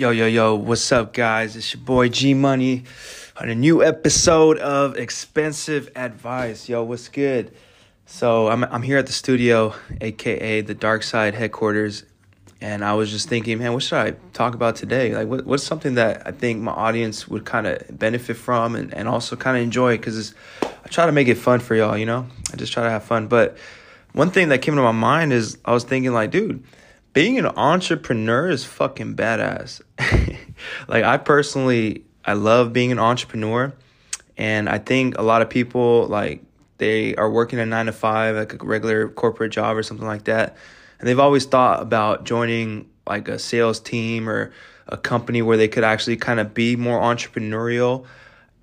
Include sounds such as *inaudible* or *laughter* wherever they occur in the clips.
Yo, yo, yo, what's up, guys? It's your boy G Money on a new episode of Expensive Advice. Yo, what's good? So, I'm, I'm here at the studio, aka the Dark Side headquarters, and I was just thinking, man, what should I talk about today? Like, what, what's something that I think my audience would kind of benefit from and, and also kind of enjoy? Because I try to make it fun for y'all, you know? I just try to have fun. But one thing that came to my mind is I was thinking, like, dude, being an entrepreneur is fucking badass. *laughs* like I personally I love being an entrepreneur and I think a lot of people like they are working a 9 to 5 like a regular corporate job or something like that and they've always thought about joining like a sales team or a company where they could actually kind of be more entrepreneurial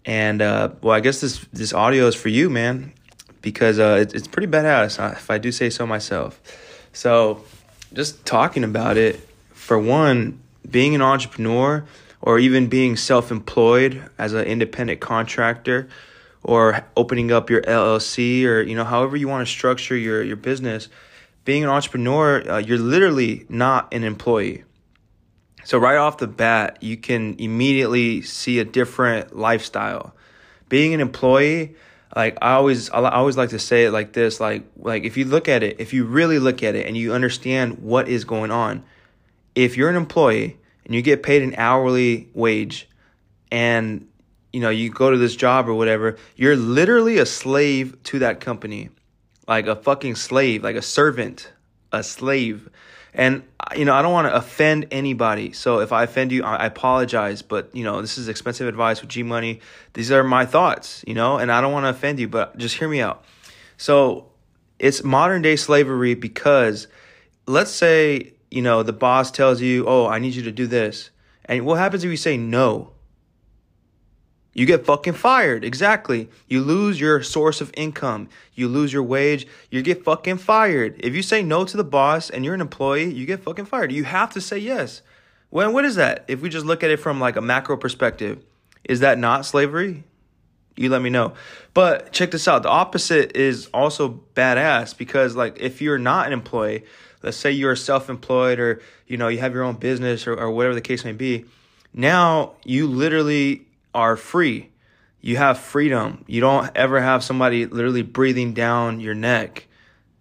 and uh, well I guess this this audio is for you man because uh, it, it's pretty badass uh, if I do say so myself. So just talking about it, for one, being an entrepreneur or even being self employed as an independent contractor or opening up your LLC or, you know, however you want to structure your, your business, being an entrepreneur, uh, you're literally not an employee. So, right off the bat, you can immediately see a different lifestyle. Being an employee, like I always I always like to say it like this like like if you look at it if you really look at it and you understand what is going on if you're an employee and you get paid an hourly wage and you know you go to this job or whatever you're literally a slave to that company. Like a fucking slave like a servant a slave and you know, I don't want to offend anybody. So if I offend you, I apologize. But you know, this is expensive advice with G Money. These are my thoughts, you know, and I don't want to offend you, but just hear me out. So it's modern day slavery because let's say, you know, the boss tells you, "Oh, I need you to do this." And what happens if you say no? You get fucking fired. Exactly. You lose your source of income. You lose your wage. You get fucking fired. If you say no to the boss and you're an employee, you get fucking fired. You have to say yes. When what is that? If we just look at it from like a macro perspective, is that not slavery? You let me know. But check this out. The opposite is also badass because like if you're not an employee, let's say you're self-employed or you know you have your own business or, or whatever the case may be, now you literally are free. You have freedom. You don't ever have somebody literally breathing down your neck,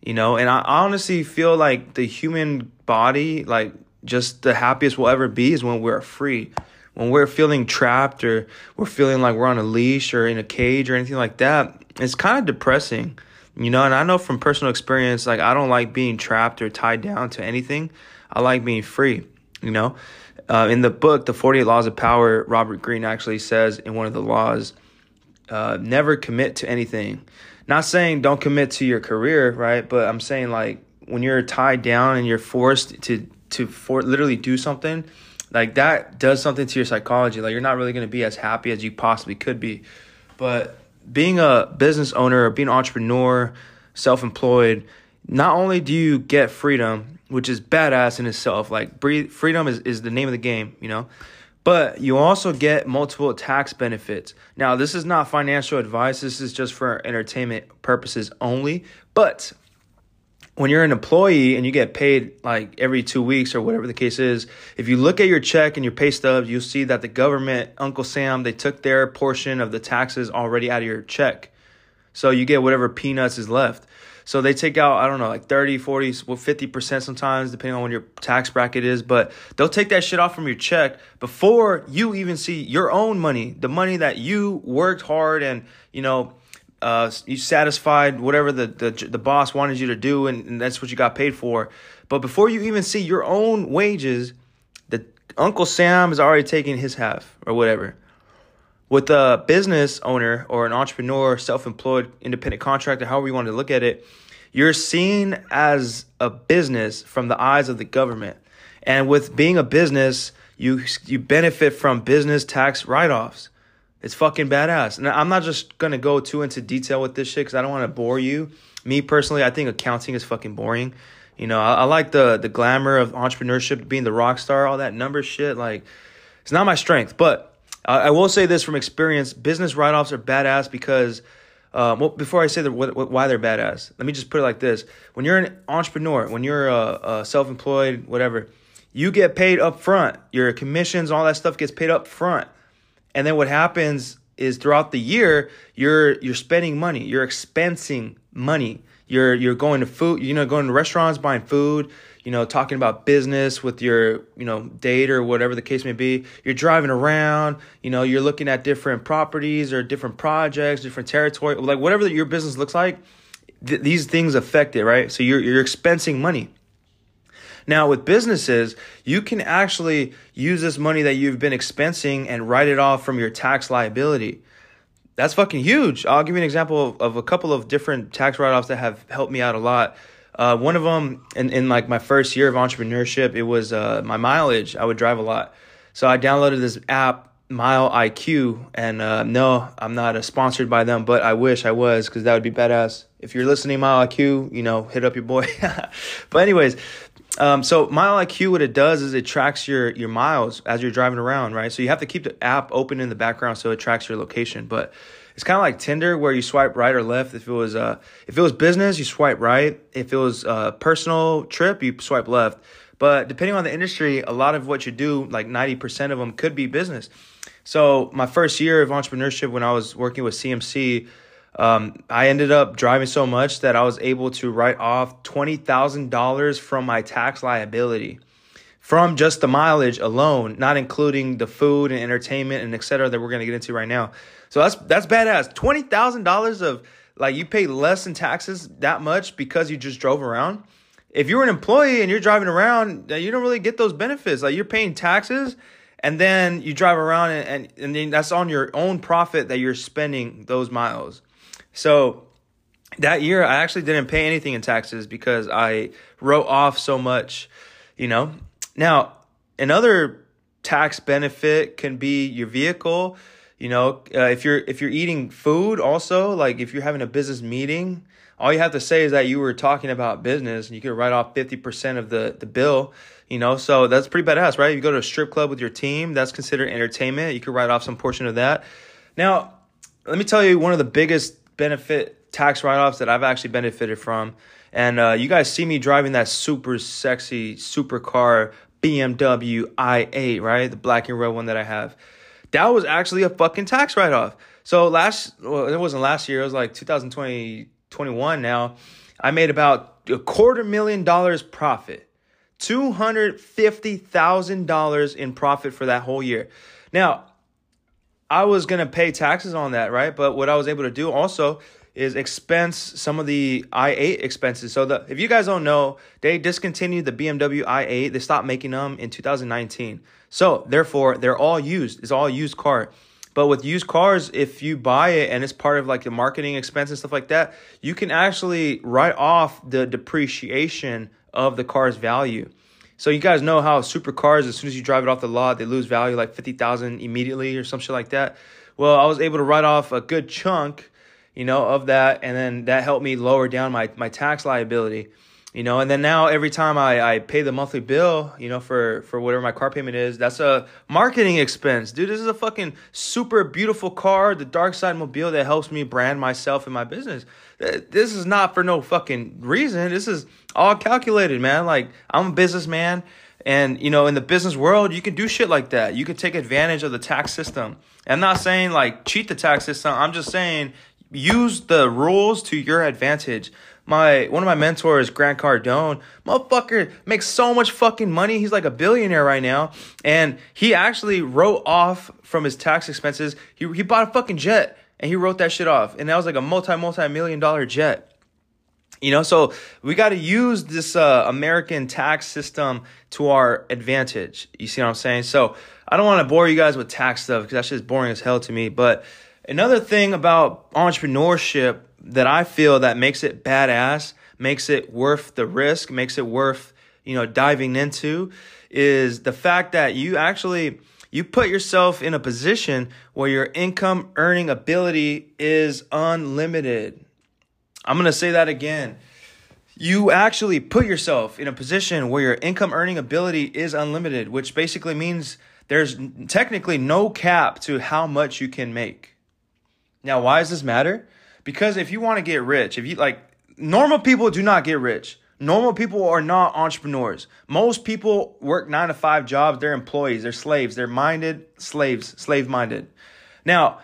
you know? And I honestly feel like the human body, like just the happiest we'll ever be is when we're free. When we're feeling trapped or we're feeling like we're on a leash or in a cage or anything like that, it's kind of depressing, you know? And I know from personal experience, like I don't like being trapped or tied down to anything. I like being free, you know? Uh, in the book, The 48 Laws of Power, Robert Greene actually says in one of the laws, uh, never commit to anything. Not saying don't commit to your career, right? But I'm saying like when you're tied down and you're forced to to for literally do something, like that does something to your psychology. Like you're not really going to be as happy as you possibly could be. But being a business owner being an entrepreneur, self-employed, not only do you get freedom, which is badass in itself. Like breathe, freedom is, is the name of the game, you know. But you also get multiple tax benefits. Now, this is not financial advice. This is just for entertainment purposes only. But when you're an employee and you get paid like every two weeks or whatever the case is, if you look at your check and your pay stubs, you'll see that the government, Uncle Sam, they took their portion of the taxes already out of your check. So you get whatever peanuts is left. So they take out, I don't know, like 30, 40, well, 50% sometimes, depending on what your tax bracket is. But they'll take that shit off from your check before you even see your own money, the money that you worked hard and, you know, uh, you satisfied whatever the, the, the boss wanted you to do, and, and that's what you got paid for. But before you even see your own wages, the Uncle Sam is already taking his half or whatever. With a business owner or an entrepreneur, self employed, independent contractor, however you want to look at it, you're seen as a business from the eyes of the government. And with being a business, you you benefit from business tax write offs. It's fucking badass. And I'm not just gonna go too into detail with this shit because I don't want to bore you. Me personally, I think accounting is fucking boring. You know, I, I, like the the glamour of entrepreneurship, being the rock star, all that number shit. Like, it's not my strength. But I will say this from experience: business write-offs are badass because. Um, well, before I say the, what, what, why they're badass, let me just put it like this: When you're an entrepreneur, when you're a, self-employed, whatever, you get paid up front. Your commissions, all that stuff gets paid up front. And then what happens is throughout the year, you're you're spending money, you're expensing money. You're you're going to food, you know, going to restaurants, buying food, you know, talking about business with your, you know, date or whatever the case may be. You're driving around, you know, you're looking at different properties or different projects, different territory, like whatever your business looks like. Th- these things affect it, right? So you're you're expensing money. Now, with businesses, you can actually use this money that you've been expensing and write it off from your tax liability. That's fucking huge. I'll give you an example of, of a couple of different tax write offs that have helped me out a lot. Uh, one of them, in, in like my first year of entrepreneurship, it was uh, my mileage. I would drive a lot. So I downloaded this app, Mile IQ, and uh, no, I'm not sponsored by them, but I wish I was because that would be badass. If you're listening, Mile IQ, you know, hit up your boy. *laughs* but anyways, um, so Mile IQ, what it does is it tracks your your miles as you're driving around, right? So you have to keep the app open in the background so it tracks your location. But it's kind of like Tinder, where you swipe right or left. If it was uh, if it was business, you swipe right. If it was a uh, personal trip, you swipe left. But depending on the industry, a lot of what you do, like ninety percent of them, could be business. So my first year of entrepreneurship, when I was working with CMC um, I ended up driving so much that I was able to write off $20,000 from my tax liability from just the mileage alone, not including the food and entertainment and et cetera that we're going to get into right now. So that's, that's badass. $20,000 of like you pay less in taxes that much because you just drove around. If you're an employee and you're driving around, you don't really get those benefits. Like you're paying taxes and then you drive around and, and, and then that's on your own profit that you're spending those miles. So that year, I actually didn't pay anything in taxes because I wrote off so much, you know. Now, another tax benefit can be your vehicle. You know, uh, if you're if you're eating food, also like if you're having a business meeting, all you have to say is that you were talking about business, and you can write off fifty percent of the the bill. You know, so that's pretty badass, right? You go to a strip club with your team, that's considered entertainment. You could write off some portion of that. Now, let me tell you one of the biggest benefit tax write offs that I've actually benefited from. And uh, you guys see me driving that super sexy supercar BMW i8, right? The black and red one that I have. That was actually a fucking tax write off. So last, well, it wasn't last year, it was like 2020, 21 now. I made about a quarter million dollars profit. $250,000 in profit for that whole year. Now, I was going to pay taxes on that, right? But what I was able to do also is expense some of the i8 expenses. So the if you guys don't know, they discontinued the BMW i8. They stopped making them in 2019. So therefore, they're all used. It's all used car. But with used cars, if you buy it and it's part of like the marketing expense and stuff like that, you can actually write off the depreciation of the car's value. So you guys know how supercars, as soon as you drive it off the lot, they lose value like 50,000 immediately or some shit like that. Well, I was able to write off a good chunk, you know, of that. And then that helped me lower down my, my tax liability you know and then now every time I, I pay the monthly bill you know for for whatever my car payment is that's a marketing expense. Dude this is a fucking super beautiful car the dark side mobile that helps me brand myself and my business. This is not for no fucking reason. This is all calculated man. Like i'm a businessman and you know in the business world you can do shit like that. You can take advantage of the tax system. I'm not saying like cheat the tax system. I'm just saying use the rules to your advantage my one of my mentors, Grant Cardone, motherfucker makes so much fucking money. He's like a billionaire right now, and he actually wrote off from his tax expenses. He he bought a fucking jet and he wrote that shit off, and that was like a multi multi million dollar jet. You know, so we got to use this uh, American tax system to our advantage. You see what I'm saying? So I don't want to bore you guys with tax stuff because that's just boring as hell to me. But another thing about entrepreneurship that I feel that makes it badass, makes it worth the risk, makes it worth, you know, diving into is the fact that you actually you put yourself in a position where your income earning ability is unlimited. I'm going to say that again. You actually put yourself in a position where your income earning ability is unlimited, which basically means there's technically no cap to how much you can make. Now, why does this matter? Because if you want to get rich, if you like normal people do not get rich. Normal people are not entrepreneurs. Most people work nine to five jobs. They're employees. They're slaves. They're minded slaves, slave minded. Now,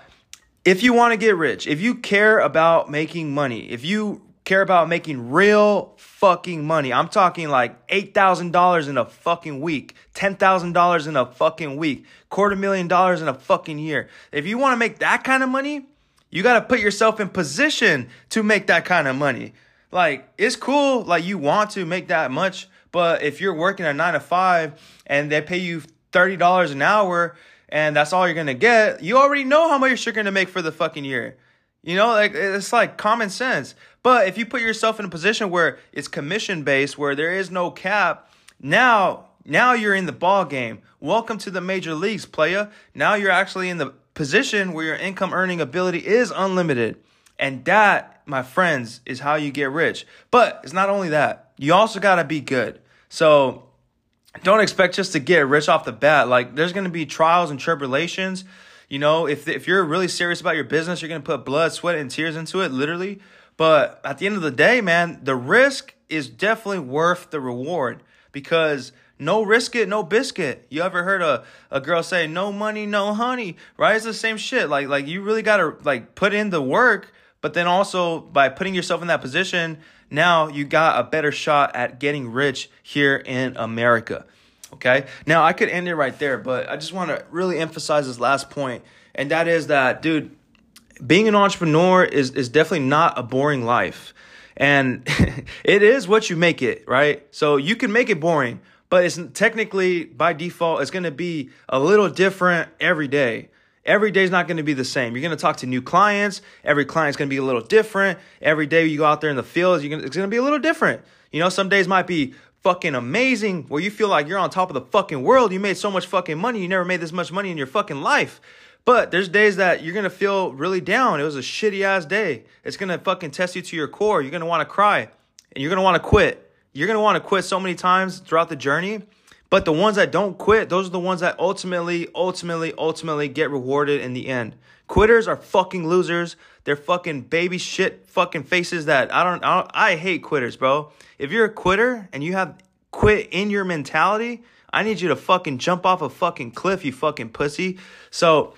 if you want to get rich, if you care about making money, if you care about making real fucking money, I'm talking like $8,000 in a fucking week, $10,000 in a fucking week, quarter million dollars in a fucking year. If you want to make that kind of money, you got to put yourself in position to make that kind of money. Like, it's cool, like, you want to make that much, but if you're working a nine to five and they pay you $30 an hour and that's all you're gonna get, you already know how much you're gonna make for the fucking year. You know, like it's like common sense. But if you put yourself in a position where it's commission based, where there is no cap, now now you're in the ball game. Welcome to the major leagues, playa. Now you're actually in the position where your income earning ability is unlimited. And that, my friends, is how you get rich. But it's not only that. You also got to be good. So don't expect just to get rich off the bat. Like there's to be trials and tribulations. You know, if if you're really serious about your business, you're to put blood, sweat and tears into it, literally. But at the end of the day, man, the risk is definitely worth the reward because no risk it, no biscuit. You ever heard a, a girl say, no money, no honey, right? It's the same shit. Like, like you really got to like put in the work, but then also by putting yourself in that position, now you got a better shot at getting rich here in America. Okay. Now I could end it right there, but I just want to really emphasize this last point, and that is that, dude, being an entrepreneur is is definitely not a boring life. And *laughs* it is what you make it, right? So you can make it boring, but it's technically by default, it's going to be a little different every day. Every day is not going to be the same. You're going to talk to new clients. Every client's going to be a little different. Every day you go out there in the field, gonna, it's going to be a little different. You know, some days might be fucking amazing where you feel like you're on top of the fucking world. You made so much fucking money. You never made this much money in your fucking life. But there's days that you're gonna feel really down. It was a shitty ass day. It's gonna fucking test you to your core. You're gonna wanna cry and you're gonna wanna quit. You're going to want to quit so many times throughout the journey. But the ones that don't quit, those are the ones that ultimately, ultimately, ultimately get rewarded in the end. Quitters are fucking losers. They're fucking baby shit fucking faces that I don't, I don't, I hate quitters, bro. If you're a quitter and you have quit in your mentality, I need you to fucking jump off a fucking cliff, you fucking pussy. So,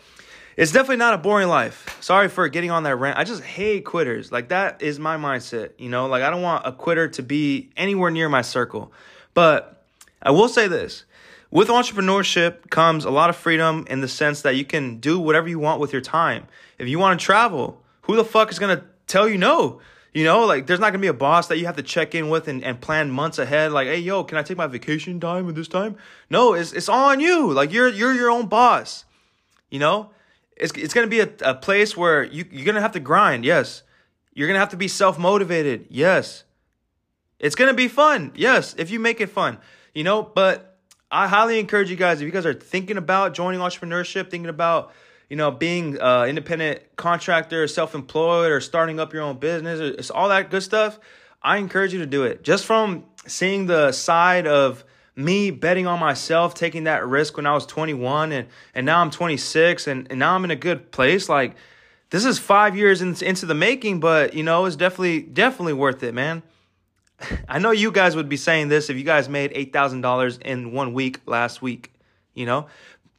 it's definitely not a boring life. Sorry for getting on that rant. I just hate quitters. Like that is my mindset, you know? Like I don't want a quitter to be anywhere near my circle. But I will say this. With entrepreneurship comes a lot of freedom in the sense that you can do whatever you want with your time. If you want to travel, who the fuck is going to tell you no? You know, like there's not gonna be a boss that you have to check in with and, and plan months ahead. Like, hey, yo, can I take my vacation time at this time? No, it's it's all on you. Like you're you're your own boss. You know, it's, it's going to be a, a place where you, you're going to have to grind. Yes. You're going to have to be self motivated. Yes. It's going to be fun. Yes. If you make it fun, you know, but I highly encourage you guys, if you guys are thinking about joining entrepreneurship, thinking about, you know, being uh, independent contractor, self employed, or starting up your own business, it's all that good stuff. I encourage you to do it. Just from seeing the side of, me betting on myself, taking that risk when I was 21 and, and now I'm 26 and, and now I'm in a good place. Like this is five years in, into the making, but you know, it's definitely, definitely worth it, man. *laughs* I know you guys would be saying this if you guys made $8,000 in one week last week, you know,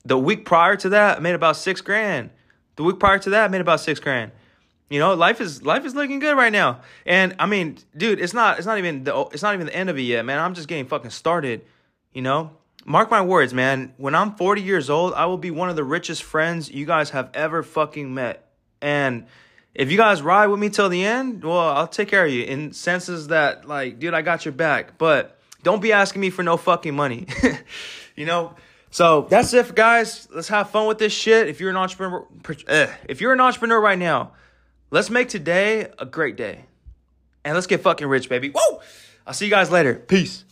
the week prior to that I made about six grand. The week prior to that I made about six grand. You know, life is life is looking good right now. And I mean, dude, it's not it's not even the it's not even the end of it yet, man. I'm just getting fucking started. You know, mark my words, man. When I'm 40 years old, I will be one of the richest friends you guys have ever fucking met. And if you guys ride with me till the end, well, I'll take care of you in senses that, like, dude, I got your back. But don't be asking me for no fucking money. *laughs* you know? So that's it, guys. Let's have fun with this shit. If you're an entrepreneur, uh, if you're an entrepreneur right now, let's make today a great day. And let's get fucking rich, baby. Whoa! I'll see you guys later. Peace.